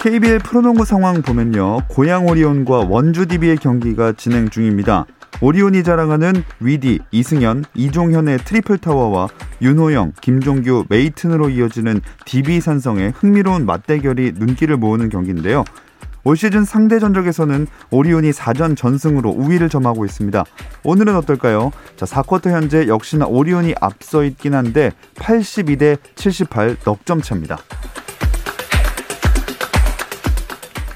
KBL 프로농구 상황 보면요. 고양 오리온과 원주 DB의 경기가 진행 중입니다. 오리온이 자랑하는 위디, 이승현, 이종현의 triple tower와 윤호영, 김종규, 메이튼으로 이어지는 DB 산성의 흥미로운 맞대결이 눈길을 모으는 경기인데요. 올 시즌 상대 전적에서는 오리온이 4전 전승으로 우위를 점하고 있습니다. 오늘은 어떨까요? 자, 4쿼터 현재 역시나 오리온이 앞서 있긴 한데 82대 78 넉점 차입니다.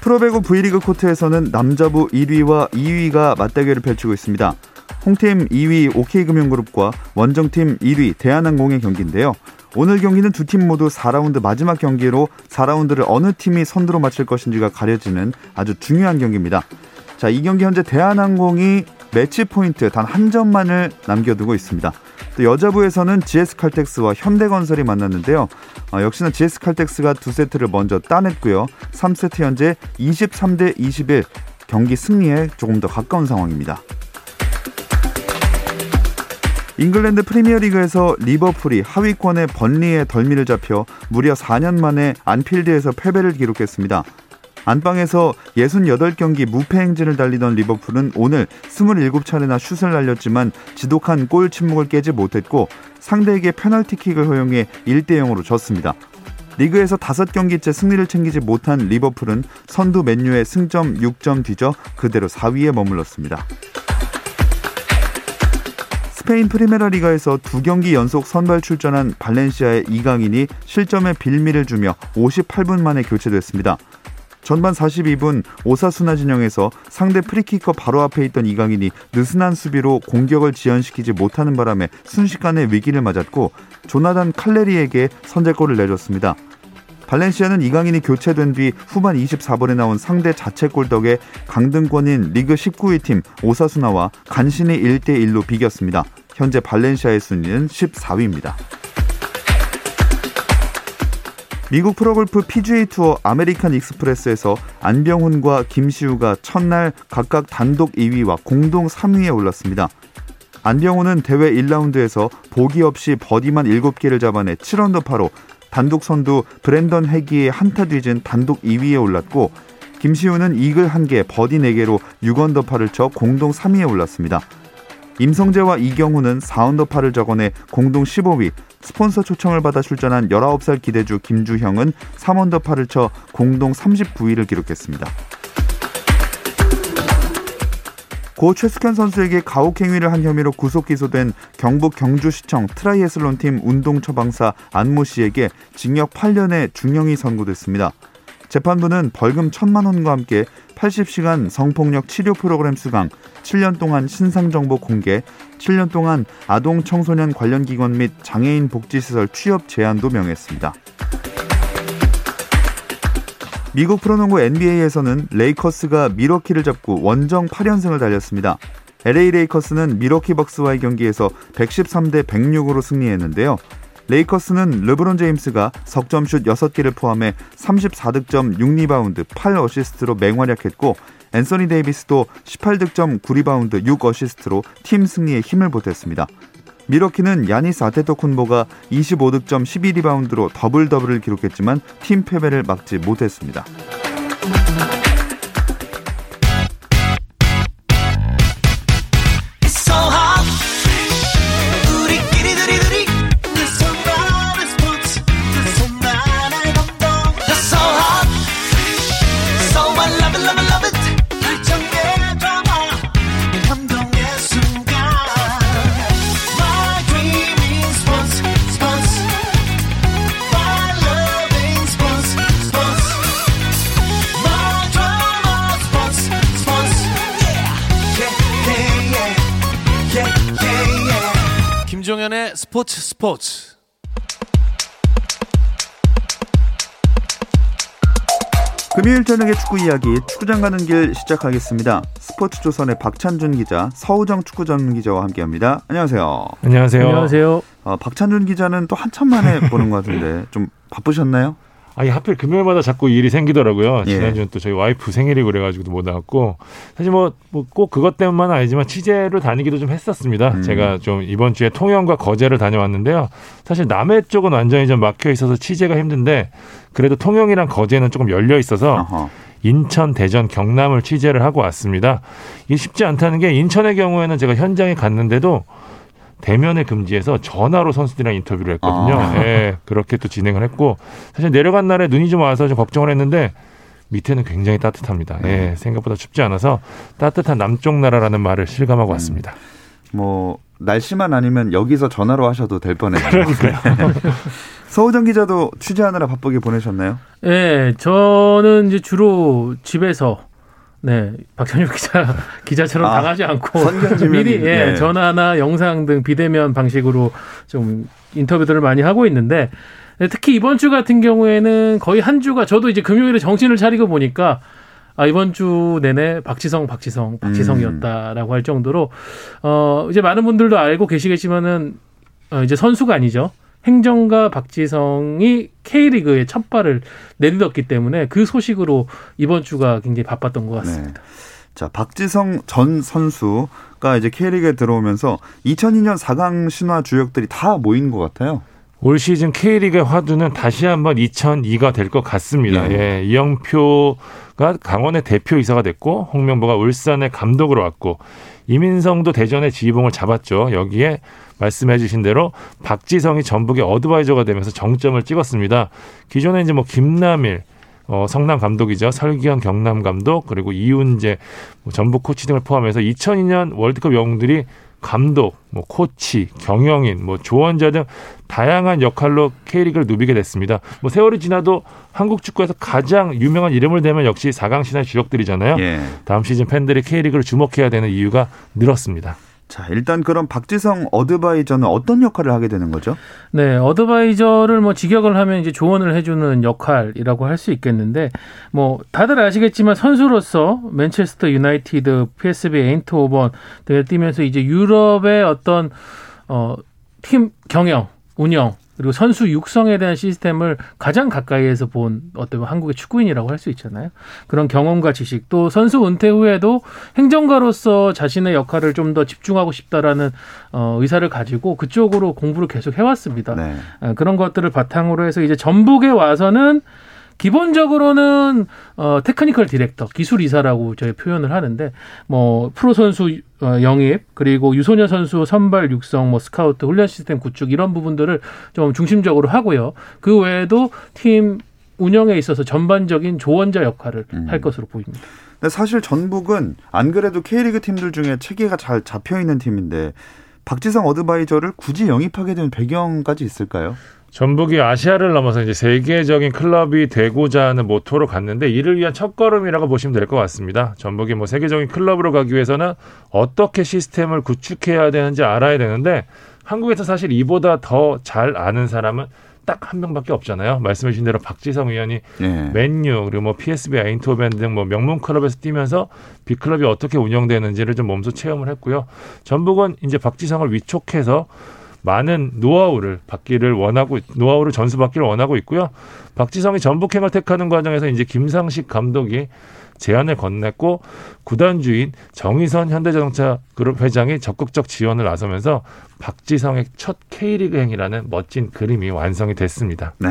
프로배구 V리그 코트에서는 남자부 1위와 2위가 맞대결을 펼치고 있습니다. 홍팀 2위 OK금융그룹과 원정팀 1위 대한항공의 경기인데요. 오늘 경기는 두 팀 모두 4라운드 마지막 경기로 4라운드를 어느 팀이 선두로 마칠 것인지가 가려지는 아주 중요한 경기입니다. 자, 이 경기 현재 대한항공이 매치 포인트 단 한 점만을 남겨두고 있습니다. 또 여자부에서는 GS칼텍스와 현대건설이 만났는데요. 어, 역시나 GS칼텍스가 두 세트를 먼저 따냈고요. 3세트 현재 23대 21 경기 승리에 조금 더 가까운 상황입니다. 잉글랜드 프리미어리그에서 리버풀이 하위권의 번리에 덜미를 잡혀 무려 4년 만에 안필드에서 패배를 기록했습니다. 안방에서 68경기 무패 행진을 달리던 리버풀은 오늘 27차례나 슛을 날렸지만 지독한 골 침묵을 깨지 못했고 상대에게 페널티킥을 허용해 1대 0으로 졌습니다. 리그에서 5경기째 승리를 챙기지 못한 리버풀은 선두 맨유의 승점 6점 뒤져 그대로 4위에 머물렀습니다. 스페인 프리메라 리가에서 두 경기 연속 선발 출전한 발렌시아의 이강인이 실점에 빌미를 주며 58분 만에 교체됐습니다. 전반 42분 오사수나 진영에서 상대 프리키커 바로 앞에 있던 이강인이 느슨한 수비로 공격을 지연시키지 못하는 바람에 순식간에 위기를 맞았고 조나단 칼레리에게 선제골을 내줬습니다. 발렌시아는 이강인이 교체된 뒤 후반 24분에 나온 상대 자책골 덕에 강등권인 리그 19위 팀 오사수나와 간신히 1대1로 비겼습니다. 현재 발렌시아의 순위는 14위입니다. 미국 프로골프 PGA 투어 아메리칸 익스프레스에서 안병훈과 김시우가 첫날 각각 단독 2위와 공동 3위에 올랐습니다. 안병훈은 대회 1라운드에서 보기 없이 버디만 7개를 잡아내 7언더파로 단독 선두 브랜던 회기의 한타 뒤진 단독 2위에 올랐고 김시우는 이글 1개, 버디 4개로 6언더파를 쳐 공동 3위에 올랐습니다. 임성재와 이경훈은 4언더파를 적어내 공동 15위, 스폰서 초청을 받아 출전한 19살 기대주 김주형은 3언더파를 쳐 공동 39위를 기록했습니다. 고 최숙현 선수에게 가혹 행위를 한 혐의로 구속 기소된 경북 경주시청 트라이애슬론 팀 운동 처방사 안모 씨에게 징역 8년의 중형이 선고됐습니다. 재판부는 벌금 1천만 원과 함께 80시간 성폭력 치료 프로그램 수강, 7년 동안 신상 정보 공개, 7년 동안 아동 청소년 관련 기관 및 장애인 복지 시설 취업 제한도 명했습니다. 미국 프로농구 NBA에서는 레이커스가 밀워키를 잡고 원정 8연승을 달렸습니다. LA 레이커스는 밀워키 벅스와의 경기에서 113대 106으로 승리했는데요. 레이커스는 르브론 제임스가 석점슛 6개를 포함해 34득점 6리바운드 8어시스트로 맹활약했고 앤서니 데이비스도 18득점 9리바운드 6어시스트로 팀 승리에 힘을 보탰습니다. 밀워키는 야니스 아테토쿤보가 25득점 12리바운드로 더블 더블을 기록했지만 팀 패배를 막지 못했습니다. 스포츠 금요일 저녁의 축구 이야기 축구장 가는 길 시작하겠습니다. 스포츠 조선의 박찬준 기자, 서우정 축구 전 기자와 함께합니다. 안녕하세요. 안녕하세요. 안녕하세요. 어, 박찬준 기자는 또 한참 만에 보는 것 같은데 좀 바쁘셨나요? 아니 하필 금요일마다 자꾸 일이 생기더라고요. 예. 지난주는 또 저희 와이프 생일이고 그래가지고도 못 나왔고 사실 뭐 꼭 그것 때문만은 아니지만 취재로 다니기도 좀 했었습니다. 음. 제가 좀 이번 주에 통영과 거제를 다녀왔는데요. 사실 남해 쪽은 완전히 좀 막혀 있어서 취재가 힘든데 그래도 통영이랑 거제는 조금 열려 있어서 어허. 인천, 대전, 경남을 취재를 하고 왔습니다. 이게 쉽지 않다는 게 인천의 경우에는 제가 현장에 갔는데도 대면을 금지해서 전화로 선수들이랑 인터뷰를 했거든요. 아. 예, 그렇게 또 진행을 했고 사실 내려간 날에 눈이 좀 와서 좀 걱정을 했는데 밑에는 굉장히 따뜻합니다. 예, 생각보다 춥지 않아서 따뜻한 남쪽 나라라는 말을 실감하고 왔습니다. 뭐 날씨만 아니면 여기서 전화로 하셔도 될 뻔했네요. 서우정 기자도 취재하느라 바쁘게 보내셨나요? 예, 저는 이제 주로 집에서 네 박찬욱 기자 기자처럼 아, 당하지 않고 미리 예, 네. 전화나 영상 등 비대면 방식으로 좀 인터뷰들을 많이 하고 있는데 네, 특히 이번 주 같은 경우에는 거의 한 주가 저도 이제 금요일에 정신을 차리고 보니까 아 이번 주 내내 박지성 박지성 박지성이었다라고 할 정도로 어 이제 많은 분들도 알고 계시겠지만은 어 이제 선수가 아니죠. 행정가 박지성이 K리그의 첫 발을 내딛었기 때문에 그 소식으로 이번 주가 굉장히 바빴던 것 같습니다. 네. 자, 박지성 전 선수가 이제 K리그에 들어오면서 2002년 4강 신화 주역들이 다 모인 것 같아요. 올 시즌 K리그의 화두는 다시 한번 2002가 될 것 같습니다. 예. 예, 이영표가 강원의 대표 이사가 됐고 홍명보가 울산의 감독으로 왔고 이민성도 대전의 지휘봉을 잡았죠. 여기에 말씀해 주신 대로 박지성이 전북의 어드바이저가 되면서 정점을 찍었습니다. 기존에 이제 뭐 김남일 어, 성남 감독이죠. 설기현 경남 감독 그리고 이훈재 뭐 전북 코치 등을 포함해서 2002년 월드컵 영웅들이 감독, 뭐 코치, 경영인, 뭐 조언자 등 다양한 역할로 K리그를 누비게 됐습니다. 뭐 세월이 지나도 한국 축구에서 가장 유명한 이름을 대면 역시 4강 신화의 주역들이잖아요. 예. 다음 시즌 팬들이 K리그를 주목해야 되는 이유가 늘었습니다. 자, 일단 그럼 박지성 어드바이저는 어떤 역할을 하게 되는 거죠? 네, 어드바이저를 뭐 직역을 하면 이제 조언을 해주는 역할이라고 할 수 있겠는데, 뭐 다들 아시겠지만 선수로서 맨체스터 유나이티드, PSV 에인트호번 등에 뛰면서 이제 유럽의 어떤 어 팀 경영, 운영 그리고 선수 육성에 대한 시스템을 가장 가까이에서 본 어떤 한국의 축구인이라고 할 수 있잖아요. 그런 경험과 지식 또 선수 은퇴 후에도 행정가로서 자신의 역할을 좀 더 집중하고 싶다라는 어, 의사를 가지고 그쪽으로 공부를 계속 해왔습니다. 네. 아, 그런 것들을 바탕으로 해서 이제 전북에 와서는 기본적으로는 어 technical director, 기술 이사라고 저희 표현을 하는데 뭐 프로 선수 어, 영입 그리고 유소년 선수 선발 육성, 뭐 스카우트, 훈련 시스템 구축 이런 부분들을 좀 중심적으로 하고요. 그 외에도 팀 운영에 있어서 전반적인 조언자 역할을 음. 할 것으로 보입니다. 근데 사실 전북은 안 그래도 K리그 팀들 중에 체계가 잘 잡혀 있는 팀인데 박지성 어드바이저를 굳이 영입하게 된 배경까지 있을까요? 전북이 아시아를 넘어서 이제 세계적인 클럽이 되고자 하는 모토로 갔는데 이를 위한 첫걸음이라고 보시면 될 것 같습니다. 전북이 뭐 세계적인 클럽으로 가기 위해서는 어떻게 시스템을 구축해야 되는지 알아야 되는데 한국에서 사실 이보다 더 잘 아는 사람은 딱한 명밖에 없잖아요. 말씀해 주신 대로 박지성 의원이 예. 맨유 그리고 뭐 PSV 아인토벤 등 뭐 명문 클럽에서 뛰면서 빅클럽이 어떻게 운영되는지를 좀 몸소 체험을 했고요. 전북은 이제 박지성을 위촉해서 많은 노하우를 받기를 원하고 노하우를 전수받기를 원하고 있고요. 박지성이 전북행을 택하는 과정에서 이제 김상식 감독이 제안을 건넸고 구단주인 정의선 현대자동차 그룹 회장이 적극적 지원을 나서면서 박지성의 첫 K리그 행이라는 멋진 그림이 완성이 됐습니다. 네.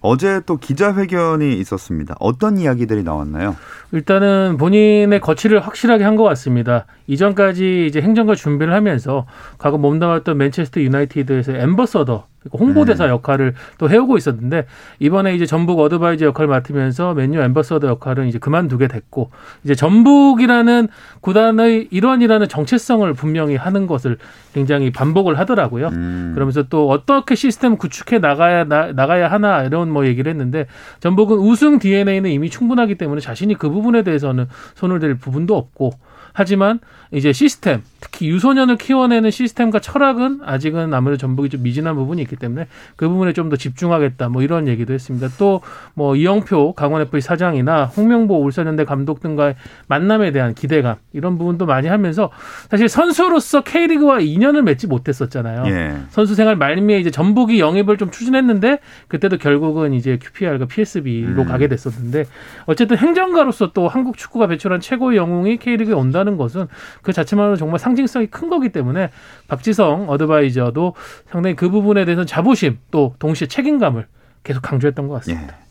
어제 또 기자회견이 있었습니다. 어떤 이야기들이 나왔나요? 일단은 본인의 거취를 확실하게 한 것 같습니다. 이전까지 이제 행정가 준비를 하면서 과거 몸담았던 맨체스터 유나이티드에서 ambassador 그러니까 홍보대사 역할을 또 해오고 있었는데 이번에 이제 전북 advisor 역할을 맡으면서 맨유 ambassador 역할은 이제 그만두게 됐고 이제 전북이라는 구단의 일원이라는 정체성을 분명히 하는 것을 굉장히 반복 을 하더라고요. 음. 그러면서 또 어떻게 시스템 구축해 나가야 나, 나가야 하나 이런 뭐 얘기를 했는데 전북은 우승 DNA는 이미 충분하기 때문에 자신이 그 부분에 대해서는 손을 댈 부분도 없고 하지만 이제 시스템 특히 유소년을 키워내는 시스템과 철학은 아직은 아무래도 전북이 좀 미진한 부분이 있기 때문에 그 부분에 좀 더 집중하겠다 뭐 이런 얘기도 했습니다. 또 뭐 이영표 강원 FA 사장이나 홍명보 울산현대 감독 등과의 만남에 대한 기대감 이런 부분도 많이 하면서 사실 선수로서 K리그와 인연을 맺지 못했었잖아요. 예. 선수 생활 말미에 이제 전북이 영입을 좀 추진했는데 그때도 결국은 이제 QPR과 PSB로 음. 가게 됐었는데 어쨌든 행정가로서 또 한국 축구가 배출한 최고의 영웅이 K리그에 온다는 것은 그 자체만으로 정말 상 징성이 큰 거기 때문에 박지성 어드바이저도 상당히 그 부분에 대해서 자부심 또 동시에 책임감을 계속 강조했던 것 같습니다. 예.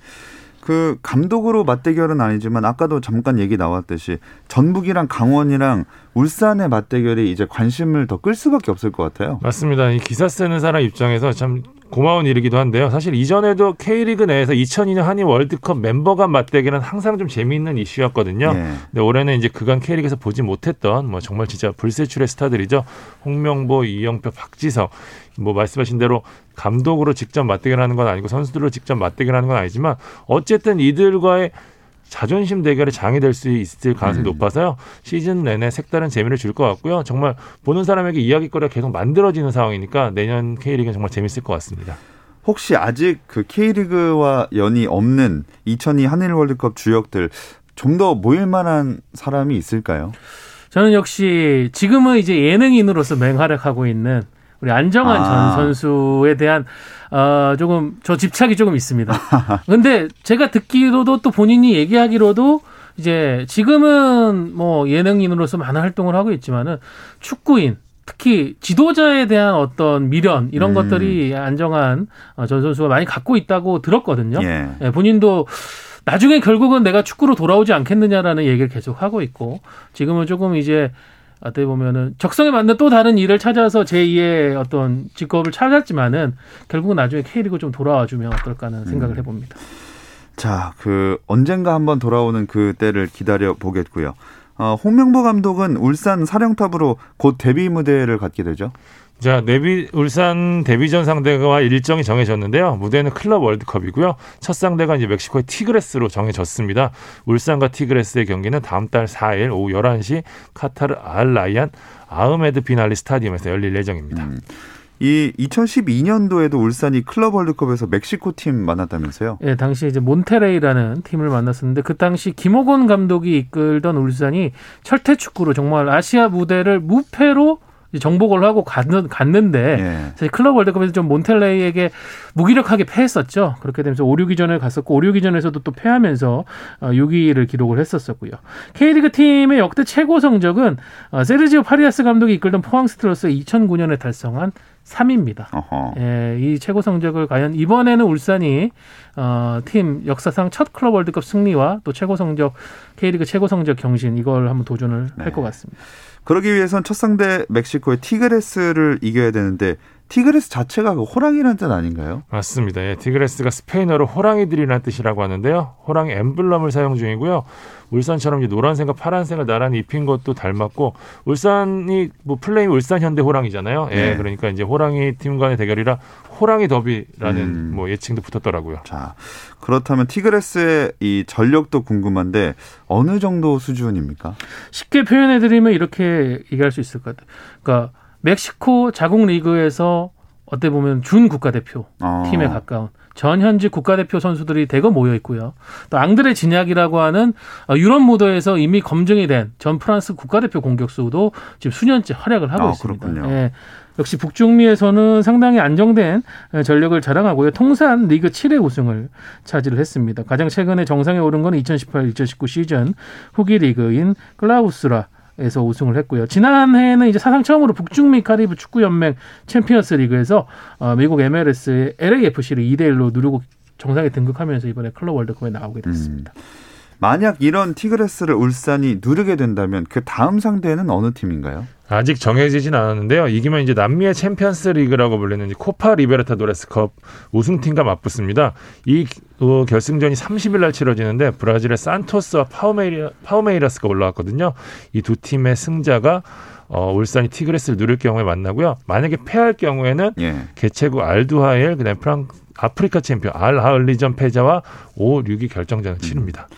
그 감독으로 맞대결은 아니지만 아까도 잠깐 얘기 나왔듯이 전북이랑 강원이랑 울산의 맞대결이 이제 관심을 더 끌 수밖에 없을 것 같아요. 맞습니다. 이 기사 쓰는 사람 입장에서 참 고마운 일이기도 한데요. 사실 이전에도 K리그 내에서 2002년 한일 월드컵 멤버 간 맞대결은 항상 좀 재미있는 이슈였거든요. 네. 근데 올해는 이제 그간 K리그에서 보지 못했던 뭐 정말 진짜 불세출의 스타들이죠. 홍명보, 이영표, 박지석 뭐 말씀하신 대로 감독으로 직접 맞대결하는 건 아니고 선수들로 직접 맞대결하는 건 아니지만 어쨌든 이들과의 자존심 대결의 장이 될 수 있을 가능성이 음. 높아서요. 시즌 내내 색다른 재미를 줄 것 같고요. 정말 보는 사람에게 이야기거리가 계속 만들어지는 상황이니까 내년 K리그는 정말 재밌을 것 같습니다. 혹시 아직 그 K리그와 연이 없는 2002 한일 월드컵 주역들 좀 더 모일 만한 사람이 있을까요? 저는 역시 지금은 이제 예능인으로서 맹활약하고 있는 우리 안정환 아. 전 선수에 대한 어 조금 저 집착이 조금 있습니다. 근데 제가 듣기로도 또 본인이 얘기하기로도 이제 지금은 뭐 예능인으로서 많은 활동을 하고 있지만은 축구인 특히 지도자에 대한 어떤 미련 이런 음. 것들이 안정환 어, 전 선수가 많이 갖고 있다고 들었거든요. 예. 예, 본인도 나중에 결국은 내가 축구로 돌아오지 않겠느냐라는 얘기를 계속 하고 있고 지금은 조금 이제 어떻게 보면은 적성에 맞는 또 다른 일을 찾아서 제2의 어떤 직업을 찾았지만은 결국은 나중에 K리그 좀 돌아와 주면 어떨까 하는 생각을 음. 해봅니다. 자, 그 언젠가 한번 돌아오는 그 때를 기다려 보겠고요. 어, 홍명보 감독은 울산 사령탑으로 곧 데뷔 무대를 갖게 되죠. 자, 데비 울산 데뷔전 상대와 일정이 정해졌는데요. 무대는 클럽 월드컵이고요. 첫 상대가 이제 멕시코의 티그레스로 정해졌습니다. 울산과 티그레스의 경기는 다음 달 4일 오후 11시 카타르 알 라이안 아흐메드 빈 알리 스타디움에서 열릴 예정입니다. 음. 이 2012년도에도 울산이 클럽 월드컵에서 멕시코 팀 만났다면서요? 예, 당시 이제 몬테레이라는 팀을 만났었는데 그 당시 김호곤 감독이 이끌던 울산이 철퇴 축구로 정말 아시아 무대를 무패로 정복을 하고 갔는, 갔는데 예. 사실 클럽 월드컵에서 좀 몬테레이에게 무기력하게 패했었죠. 그렇게 되면서 5, 6위전을 갔었고 5, 6위전에서도 또 패하면서 6위를 어, 기록을 했었었고요. K리그 팀의 역대 최고 성적은 어, 세르지오 파리아스 감독이 이끌던 포항 스틸러스 2009년에 달성한 3위입니다. 예, 이 최고 성적을 과연 이번에는 울산이 어, 팀 역사상 첫 클럽 월드컵 승리와 또 최고 성적 K리그 최고 성적 경신 이걸 한번 도전을 네. 할것 같습니다. 그러기 위해선 첫 상대 멕시코의 티그레스를 이겨야 되는데 티그레스 자체가 그 호랑이라는 뜻 아닌가요? 맞습니다. 예, 티그레스가 스페인어로 호랑이들이라는 뜻이라고 하는데요. 호랑이 엠블럼을 사용 중이고요. 울산처럼 이제 노란색과 파란색을 나란히 입힌 것도 닮았고 울산이 뭐 플레이 울산 현대 호랑이잖아요. 예, 네. 그러니까 이제 호랑이 팀 간의 대결이라 호랑이 더비라는 음. 뭐 애칭도 붙었더라고요. 자, 그렇다면 티그레스의 이 전력도 궁금한데 어느 정도 수준입니까? 쉽게 표현해 드리면 이렇게 얘기할 수 있을 것 같아요. 그러니까 멕시코 자국 리그에서 어떻게 보면 준 국가대표 어. 팀에 가까운 전 현직 국가대표 선수들이 대거 모여 있고요. 또 앙드레 진약이라고 하는 어, 유럽 무도에서 이미 검증이 된 전 프랑스 국가대표 공격수도 지금 수년째 활약을 하고 아, 있습니다. 예. 역시 북중미에서는 상당히 안정된 전력을 자랑하고요. 통산 리그 7회 우승을 차지를 했습니다. 가장 최근에 정상에 오른 건 2018-2019 시즌 후기 리그인 클라우수라에서 우승을 했고요. 지난해에는 이제 사상 처음으로 북중미 카리브 축구 연맹 챔피언스 리그에서 어, 미국 MLS의 LAFC를 2대 1로 누르고 정상에 등극하면서 이번에 클럽 월드컵에 나오게 됐습니다. 음. 만약 이런 티그레스를 울산이 누르게 된다면 그 다음 상대는 어느 팀인가요? 아직 정해지진 않았는데요. 이기면 이제 남미의 챔피언스 리그라고 불리는 코파 리베르타도레스컵 우승팀과 맞붙습니다. 이 어, 결승전이 30일 날 치러지는데 브라질의 산토스와 파우메이라, 파우메이라스가 올라왔거든요. 이 두 팀의 승자가 어, 울산이 티그레스를 누릴 경우에 만나고요. 만약에 패할 경우에는 예. 개최국 알두하일 그다음에 프랑 아프리카 챔피언 알 아흘리전 패자와 5, 6위 결정전을 치릅니다. 음.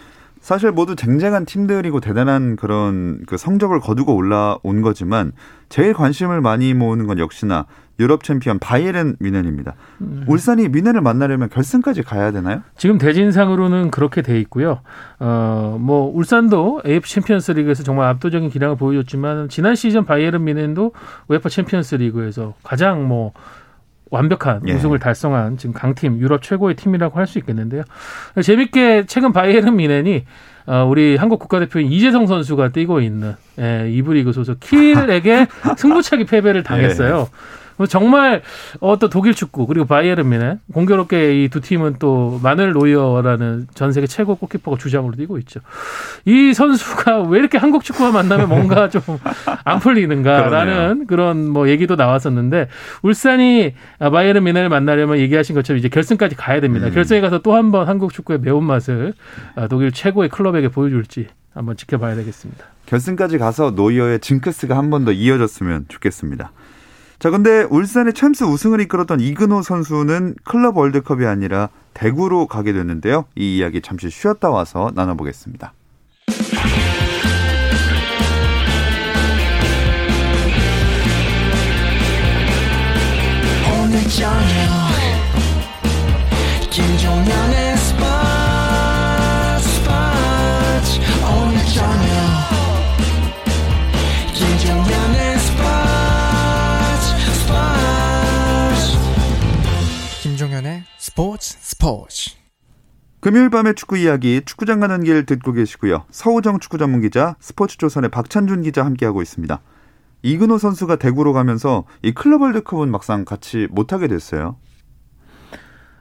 사실 모두 쟁쟁한 팀들이고 대단한 그런 그 성적을 거두고 올라온 거지만 제일 관심을 많이 모으는 건 역시나 유럽 챔피언 바이에른 뮌헨입니다. 음. 울산이 뮌헨을 만나려면 결승까지 가야 되나요? 지금 대진상으로는 그렇게 돼 있고요. 어, 뭐 울산도 AFC 챔피언스리그에서 정말 압도적인 기량을 보여줬지만 지난 시즌 바이에른 뮌헨도 UEFA 챔피언스리그에서 가장 뭐 완벽한 예. 우승을 달성한 지금 강팀 유럽 최고의 팀이라고 할 수 있겠는데요. 재밌게 최근 바이에른 뮌헨이 어, 우리 한국 국가대표인 이재성 선수가 뛰고 있는 예, 2부 리그 소속 킬에게 승부차기 패배를 당했어요. 예. 정말 어떤 독일 축구 그리고 바이에른 뮌헨 공교롭게 이 두 팀은 또 마누엘 노이어라는 전 세계 최고 골키퍼가 주장으로 뛰고 있죠. 이 선수가 왜 이렇게 한국 축구와 만나면 뭔가 좀 안 풀리는가라는 그런 뭐 얘기도 나왔었는데 울산이 바이에른 뮌헨을 만나려면 얘기하신 것처럼 이제 결승까지 가야 됩니다. 음. 결승에 가서 또 한 번 한국 축구의 매운맛을 아, 독일 최고의 클럽에게 보여줄지 한번 지켜봐야 되겠습니다. 결승까지 가서 노이어의 징크스가 한 번 더 이어졌으면 좋겠습니다. 자, 근데 울산의 챔스 우승을 이끌었던 이근호 선수는 클럽 월드컵이 아니라 대구로 가게 됐는데요. 이 이야기 잠시 쉬었다 와서 나눠보겠습니다. 오늘 저녁 김종현의 스포츠 스포츠 금요일 밤의 축구 이야기 축구장 가는 길 듣고 계시고요. 서우정 축구 전문 기자 스포츠조선의 박찬준 기자 함께하고 있습니다. 이근호 선수가 대구로 가면서 이 클럽 월드컵은 막상 같이 못하게 됐어요.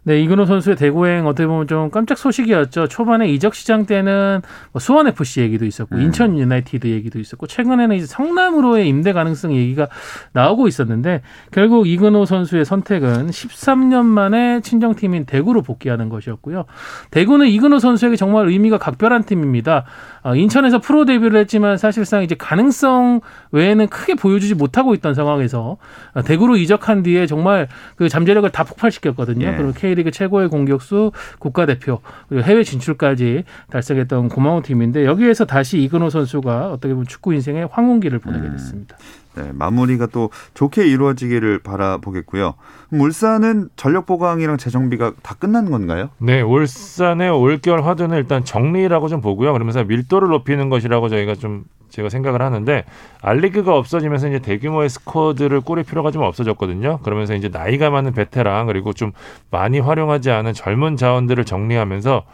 네, 이근호 선수의 대구행 어떻게 보면 좀 깜짝 소식이었죠. 초반에 이적 시장 때는 뭐 수원 FC 얘기도 있었고 음. 인천 유나이티드 얘기도 있었고 최근에는 이제 성남으로의 임대 가능성 얘기가 나오고 있었는데 결국 이근호 선수의 선택은 13년 만에 친정팀인 대구로 복귀하는 것이었고요. 대구는 이근호 선수에게 정말 의미가 각별한 팀입니다. 어, 인천에서 프로 데뷔를 했지만 사실상 이제 가능성 외에는 크게 보여주지 못하고 있던 상황에서 어, 대구로 이적한 뒤에 정말 그 잠재력을 다 폭발시켰거든요. 예. 그리고 K 리그 최고의 공격수 국가대표 그리고 해외 진출까지 달성했던 고마운 팀인데 여기에서 다시 이근호 선수가 어떻게 보면 축구 인생의 황혼기를 보내게 음. 됐습니다. 음. 네, 마무리가 또 좋게 이루어지기를 바라보겠고요. 울산은 전력 보강이랑 재정비가 다 끝난 건가요? 네, 울산의 올겨울 화두는 일단 정리라고 좀 보고요. 그러면서 밀도를 높이는 것이라고 저희가 좀 제가 생각을 하는데 알리그가 없어지면서 이제 대규모의 스쿼드를 꾸릴 필요가 좀 없어졌거든요. 그러면서 이제 나이가 많은 베테랑 그리고 좀 많이 활용하지 않은 젊은 자원들을 정리하면서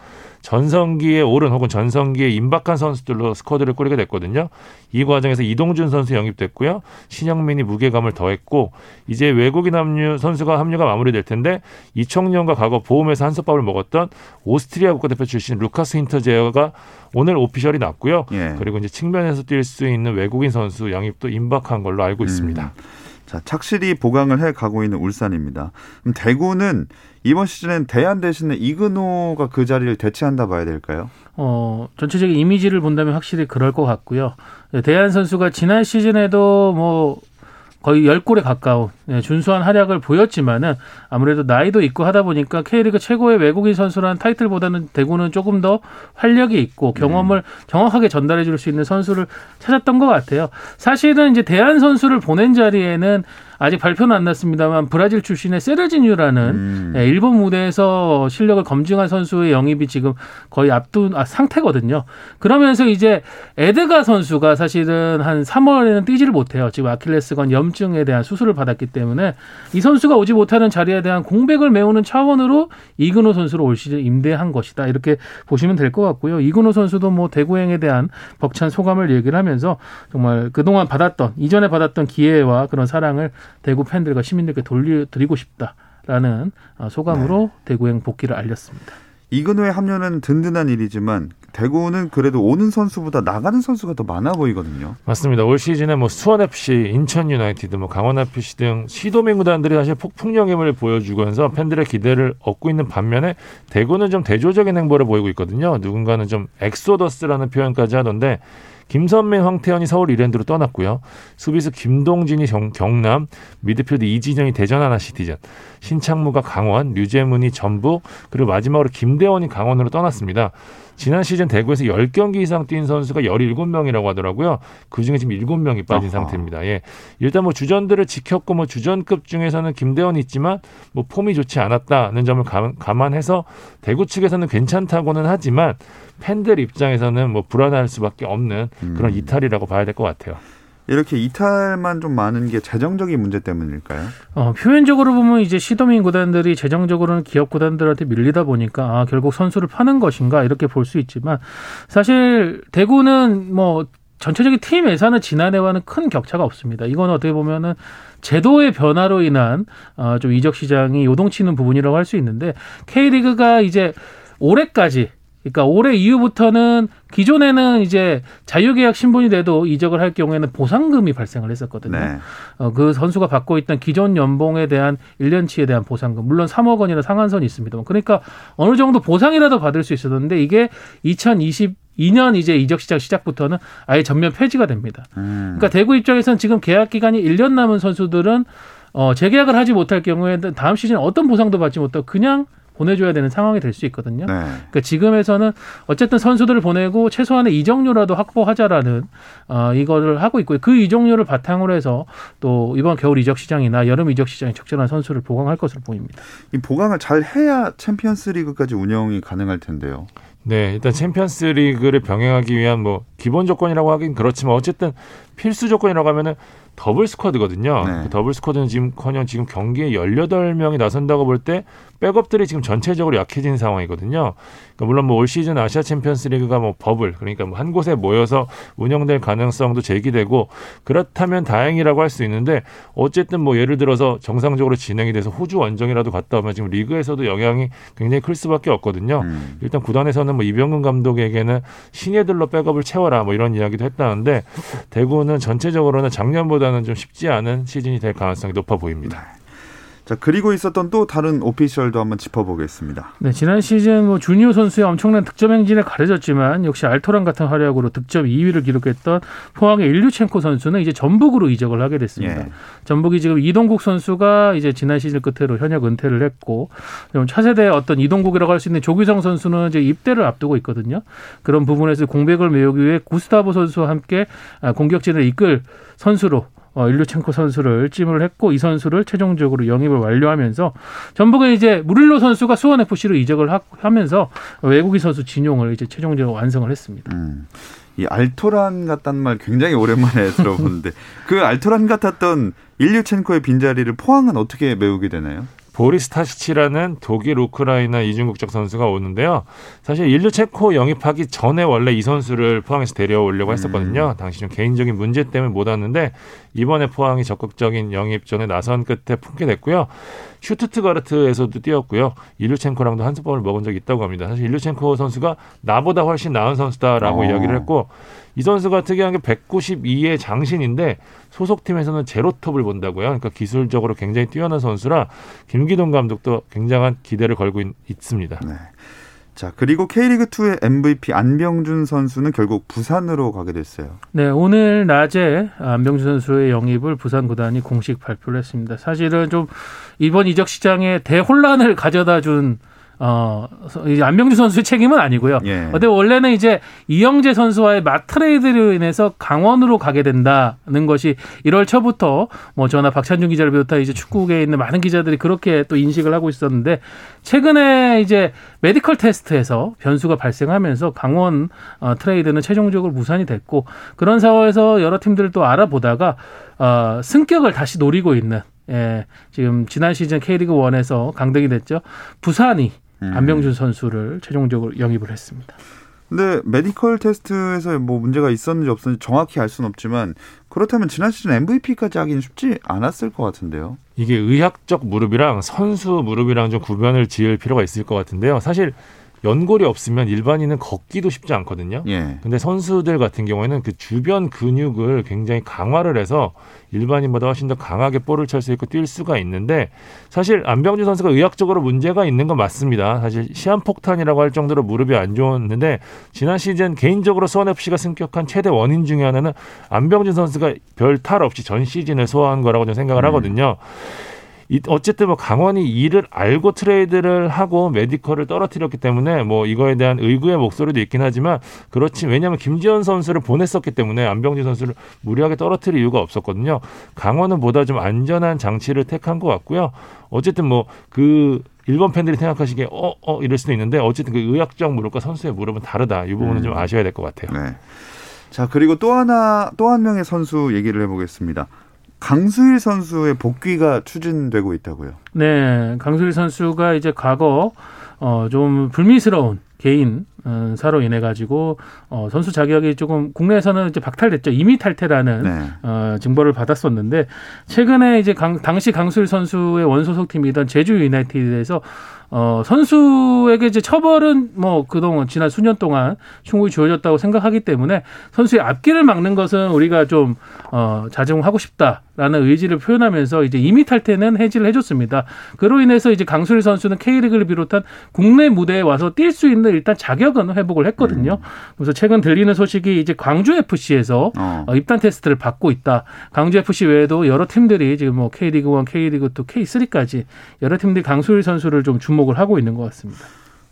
전성기에 오른 혹은 전성기에 임박한 선수들로 스쿼드를 꾸리게 됐거든요. 이 과정에서 이동준 선수 영입됐고요. 신영민이 무게감을 더했고 이제 외국인 합류 선수가 합류가 마무리될 텐데 이청년과 과거 보험에서 한솥밥을 먹었던 오스트리아 국가대표 출신 루카스 힌터제어가 오늘 오피셜이 났고요. 예. 그리고 이제 측면에서 뛸 수 있는 외국인 선수 영입도 임박한 걸로 알고 있습니다. 음. 자, 착실히 보강을 해 가고 있는 울산입니다. 그럼 대구는 이번 시즌엔 대안 대신에 이근호가 그 자리를 대체한다 봐야 될까요? 어, 전체적인 이미지를 본다면 확실히 그럴 것 같고요. 대안 선수가 지난 시즌에도 뭐 거의 열골에 가까운 네, 준수한 활약을 보였지만은 아무래도 나이도 있고 하다 보니까 K리그 최고의 외국인 선수라는 타이틀보다는 대구는 조금 더 활력이 있고 경험을 음. 정확하게 전달해 줄 수 있는 선수를 찾았던 것 같아요. 사실은 이제 대한 선수를 보낸 자리에는 아직 발표는 안 났습니다만 브라질 출신의 세르지뉴라는 음. 예, 일본 무대에서 실력을 검증한 선수의 영입이 지금 거의 앞둔 아, 상태거든요. 그러면서 이제 에드가 선수가 사실은 한 3월에는 뛰지를 못해요. 지금 아킬레스건 염증에 대한 수술을 받았기 때문에 이 선수가 오지 못하는 자리에 대한 공백을 메우는 차원으로 이근호 선수를 올 시즌 임대한 것이다. 이렇게 보시면 될 것 같고요. 이근호 선수도 뭐 대구행에 대한 벅찬 소감을 얘기를 하면서 정말 그동안 받았던 이전에 받았던 기회와 그런 사랑을 대구 팬들과 시민들께 돌려드리고 싶다라는 어, 소감으로 네. 대구행 복귀를 알렸습니다. 이근호의 합류는 든든한 일이지만 대구는 그래도 오는 선수보다 나가는 선수가 더 많아 보이거든요. 맞습니다. 올 시즌에 뭐 수원 FC, 인천 유나이티드, 뭐 강원 FC 등 시도민 구단들이 사실 폭풍적인 영입을 보여주면서 팬들의 기대를 얻고 있는 반면에 대구는 좀 대조적인 행보를 보이고 있거든요. 누군가는 좀 엑소더스라는 표현까지 하던데 김선민, 황태현이 서울 이랜드로 떠났고요. 수비수 김동진이 경, 경남, 미드필드 이진영이 대전 하나 시티즌, 신창무가 강원, 류재문이 전북, 그리고 마지막으로 김대원이 강원으로 떠났습니다. 지난 시즌 대구에서 10경기 이상 뛴 선수가 17명이라고 하더라고요. 그중에 지금 7명이 빠진 아하. 상태입니다. 예. 일단 뭐 주전들을 지켰고 뭐 주전급 중에서는 김대원이 있지만 뭐 폼이 좋지 않았다는 점을 감안해서 대구 측에서는 괜찮다고는 하지만 팬들 입장에서는 뭐 불안할 수밖에 없는 그런 음. 이탈이라고 봐야 될 것 같아요. 이렇게 이탈만 좀 많은 게 재정적인 문제 때문일까요? 어, 표면적으로 보면 이제 시도민 구단들이 재정적으로는 기업 구단들한테 밀리다 보니까 아, 결국 선수를 파는 것인가 이렇게 볼 수 있지만 사실 대구는 뭐 전체적인 팀 예산은 지난해와는 큰 격차가 없습니다. 이건 어떻게 보면은 제도의 변화로 인한 어, 좀 이적 시장이 요동치는 부분이라고 할 수 있는데 K리그가 이제 올해까지 그러니까 올해 이후부터는 기존에는 이제 자유계약 신분이 돼도 이적을 할 경우에는 보상금이 발생을 했었거든요. 네. 어, 그 선수가 받고 있던 기존 연봉에 대한 1년치에 대한 보상금. 물론 3억 원이나 상한선이 있습니다. 그러니까 어느 정도 보상이라도 받을 수 있었는데 이게 2022년 이제 이적 시작 시작부터는 아예 전면 폐지가 됩니다. 음. 그러니까 대구 입장에서는 지금 계약 기간이 1년 남은 선수들은 어, 재계약을 하지 못할 경우에는 다음 시즌 어떤 보상도 받지 못하고 그냥 보내줘야 되는 상황이 될 수 있거든요. 네. 그러니까 지금에서는 어쨌든 선수들을 보내고 최소한의 이적료라도 확보하자라는 어, 이거를 하고 있고요. 그 이적료를 바탕으로 해서 또 이번 겨울 이적 시장이나 여름 이적 시장에 적절한 선수를 보강할 것으로 보입니다. 이 보강을 잘 해야 챔피언스리그까지 운영이 가능할 텐데요. 네, 일단 챔피언스 리그를 병행하기 위한 뭐 기본 조건이라고 하긴 그렇지만 어쨌든 필수 조건이라고 하면은 더블 스쿼드거든요. 네. 그 더블 스쿼드는 지금 커녕 지금 경기에 18명이 나선다고 볼 때 백업들이 지금 전체적으로 약해진 상황이거든요. 그러니까 물론 뭐 올 시즌 아시아 챔피언스 리그가 뭐 버블 그러니까 뭐 한 곳에 모여서 운영될 가능성도 제기되고 그렇다면 다행이라고 할 수 있는데 어쨌든 뭐 예를 들어서 정상적으로 진행이 돼서 호주 원정이라도 갔다 오면 지금 리그에서도 영향이 굉장히 클 수밖에 없거든요. 음. 일단 구단에서는 뭐 이병근 감독에게는 신예들로 백업을 채워라 뭐 이런 이야기도 했다는데 대구는 전체적으로는 작년보다는 좀 쉽지 않은 시즌이 될 가능성이 높아 보입니다. 네. 자 그리고 있었던 또 다른 오피셜도 한번 짚어보겠습니다. 네 지난 시즌 뭐 주니어 선수의 엄청난 득점 행진에 가려졌지만 역시 알토란 같은 활약으로 득점 2위를 기록했던 포항의 일류첸코 선수는 이제 전북으로 이적을 하게 됐습니다. 예. 전북이 지금 이동국 선수가 이제 지난 시즌 끝으로 현역 은퇴를 했고 차세대 어떤 이동국이라고 할 수 있는 조규성 선수는 이제 입대를 앞두고 있거든요. 그런 부분에서 공백을 메우기 위해 구스타보 선수와 함께 아, 공격진을 이끌 선수로 어, 일류첸코 선수를 찜을 했고 이 선수를 최종적으로 영입을 완료하면서 전북은 이제 무릴로 선수가 수원 FC로 이적을 하, 면서 외국인 선수 진용을 이제 최종적으로 완성을 했습니다. 음. 이 알토란 같다는 말 굉장히 오랜만에 들어보는데 그 알토란 같았던 일류첸코의 빈자리를 포항은 어떻게 메우게 되나요? 보리스 타시치라는 독일 우크라이나 이중국적 선수가 오는데요. 사실 인류 체코 영입하기 전에 원래 이 선수를 포항에서 데려오려고 음. 했었거든요. 당시 좀 개인적인 문제 때문에 못 왔는데 이번에 포항이 적극적인 영입전에 나선 끝에 품게 됐고요. 슈투트가르트에서도 뛰었고요. 일류첸코랑도 한수법을 먹은 적이 있다고 합니다. 사실 일류첸코 선수가 나보다 훨씬 나은 선수다라고 어. 이야기를 했고 이 선수가 특이한 게 192의 장신인데 소속팀에서는 제로톱을 본다고요. 그러니까 기술적으로 굉장히 뛰어난 선수라 김기동 감독도 굉장한 기대를 걸고 있, 습니다 네. 자, 그리고 K리그 2의 MVP 안병준 선수는 결국 부산으로 가게 됐어요. 네, 오늘 낮에 안병준 선수의 영입을 부산 구단이 공식 발표를 했습니다. 사실은 좀 이번 이적 시장에 대혼란을 가져다 준 어, 안병주 선수의 책임은 아니고요. 예. 근데 원래는 이제 이영재 선수와의 마트레이드로 인해서 강원으로 가게 된다는 것이 1월 초부터 뭐 저나 박찬준 기자를 비롯한 이제 축구계에 있는 많은 기자들이 그렇게 또 인식을 하고 있었는데 최근에 이제 메디컬 테스트에서 변수가 발생하면서 강원 어, 트레이드는 최종적으로 무산이 됐고 그런 상황에서 여러 팀들을 또 알아보다가 어, 승격을 다시 노리고 있는 예, 지금 지난 시즌 K리그 1에서 강등이 됐죠. 부산이 음. 안병준 선수를 최종적으로 영입을 했습니다. 근데 메디컬 테스트에서 뭐 문제가 있었는지 없었는지 정확히 알 수는 없지만 그렇다면 지난 시즌 MVP까지 하기는 쉽지 않았을 것 같은데요. 이게 의학적 무릎이랑 선수 무릎이랑 좀 구별을 지을 필요가 있을 것 같은데요. 사실 연골이 없으면 일반인은 걷기도 쉽지 않거든요. 예. 근데 선수들 같은 경우에는 그 주변 근육을 굉장히 강화를 해서 일반인보다 훨씬 더 강하게 볼을 찰 수 있고 뛸 수가 있는데 사실 안병준 선수가 의학적으로 문제가 있는 건 맞습니다. 사실 시한폭탄이라고 할 정도로 무릎이 안 좋았는데 지난 시즌 개인적으로 수원 FC가 승격한 최대 원인 중에 하나는 안병준 선수가 별 탈 없이 전 시즌을 소화한 거라고 저는 생각을 음. 하거든요. 어쨌든 뭐 강원이 이를 알고 트레이드를 하고 메디컬을 떨어뜨렸기 때문에 뭐 이거에 대한 의구의 목소리도 있긴 하지만 그렇지 왜냐하면 김지현 선수를 보냈었기 때문에 안병진 선수를 무리하게 떨어뜨릴 이유가 없었거든요. 강원은 보다 좀 안전한 장치를 택한 것 같고요. 어쨌든 뭐그 일본 팬들이 생각하시기에 어, 어 이럴 수도 있는데 어쨌든 그 의학적 무릎과 선수의 무릎은 다르다. 이 부분은 음. 좀 아셔야 될 것 같아요. 네. 자, 그리고 또 하나, 또 한 명의 선수 얘기를 해보겠습니다. 강수일 선수의 복귀가 추진되고 있다고요. 네, 강수일 선수가 이제 과거 어, 좀 불미스러운 개인 어, 사로 인해 가지고 어, 선수 자격이 조금 국내에서는 이제 박탈됐죠. 이미 탈퇴라는 네. 어, 증거를 받았었는데 최근에 이제 강, 당시 강수일 선수의 원소속 팀이던 제주 유나이티드에서 어, 선수에게 이제 처벌은 뭐 그동안 지난 수년 동안 충분히 주어졌다고 생각하기 때문에 선수의 앞길을 막는 것은 우리가 좀 어, 자정하고 싶다 라는 의지를 표현하면서 이제 이미 탈퇴는 해지를 해줬습니다. 그로 인해서 이제 강수일 선수는 K리그를 비롯한 국내 무대에 와서 뛸 수 있는 일단 자격은 회복을 했거든요. 음. 그래서 최근 들리는 소식이 이제 광주 FC에서 어. 어. 입단 테스트를 받고 있다. 광주 FC 외에도 여러 팀들이 지금 뭐 K리그 1, K리그 2, K3까지 여러 팀들이 강수일 선수를 좀 주목 주목을 하고 있는 것 같습니다.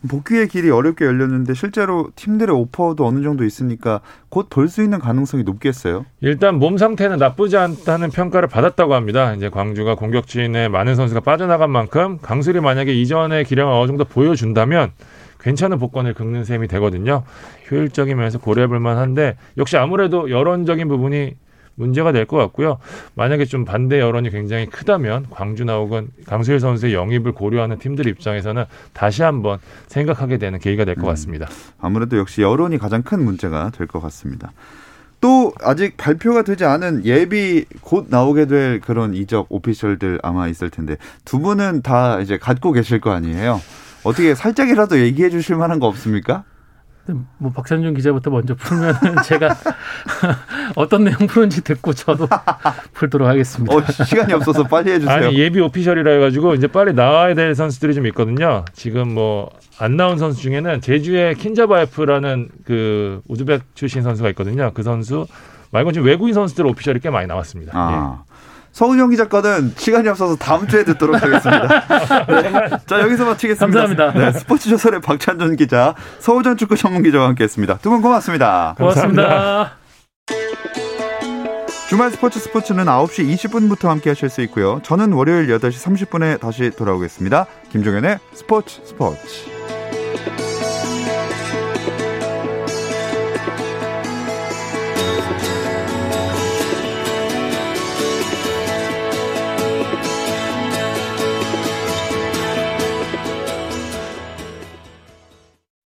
복귀의 길이 어렵게 열렸는데 실제로 팀들의 오퍼도 어느 정도 있으니까 곧 볼 수 있는 가능성이 높겠어요. 일단 몸 상태는 나쁘지 않다는 평가를 받았다고 합니다. 이제 광주가 공격진에 많은 선수가 빠져나간 만큼 강술이 만약에 이전의 기량을 어느 정도 보여준다면 괜찮은 복권을 긁는 셈이 되거든요. 효율적인 면에서 고려해볼 만한데 역시 아무래도 여론적인 부분이 문제가 될 것 같고요. 만약에 좀 반대 여론이 굉장히 크다면 광주나 혹은 강수일 선수의 영입을 고려하는 팀들 입장에서는 다시 한번 생각하게 되는 계기가 될것 음, 같습니다. 아무래도 역시 여론이 가장 큰 문제가 될 것 같습니다. 또 아직 발표가 되지 않은 예비 곧 나오게 될 그런 이적 오피셜들 아마 있을 텐데 두 분은 다 이제 갖고 계실 거 아니에요? 어떻게 살짝이라도 얘기해 주실 만한 거 없습니까? 뭐 박찬준 기자부터 먼저 풀면 제가 어떤 내용 푸는지 듣고 저도 풀도록 하겠습니다. 어, 시간이 없어서 빨리 해주세요. 아니 예비 오피셜이라 해가지고 이제 빨리 나와야 될 선수들이 좀 있거든요. 지금 뭐 안 나온 선수 중에는 제주의 킨자바에프라는 그 우즈벡 출신 선수가 있거든요. 그 선수 말고 지금 외국인 선수들 오피셜이 꽤 많이 나왔습니다. 아. 예. 서은영 기자과는 시간이 없어서 다음 주에 듣도록 하겠습니다. 네. 자 여기서 마치겠습니다. 감사합니다. 네, 스포츠 조선의 박찬준 기자, 서우전 축구 전문 기자와 함께했습니다. 두분 고맙습니다. 고맙습니다. 주말 스포츠 스포츠는 9시 20분부터 함께 하실 수 있고요. 저는 월요일 8시 30분에 다시 돌아오겠습니다. 김종현의 스포츠 스포츠.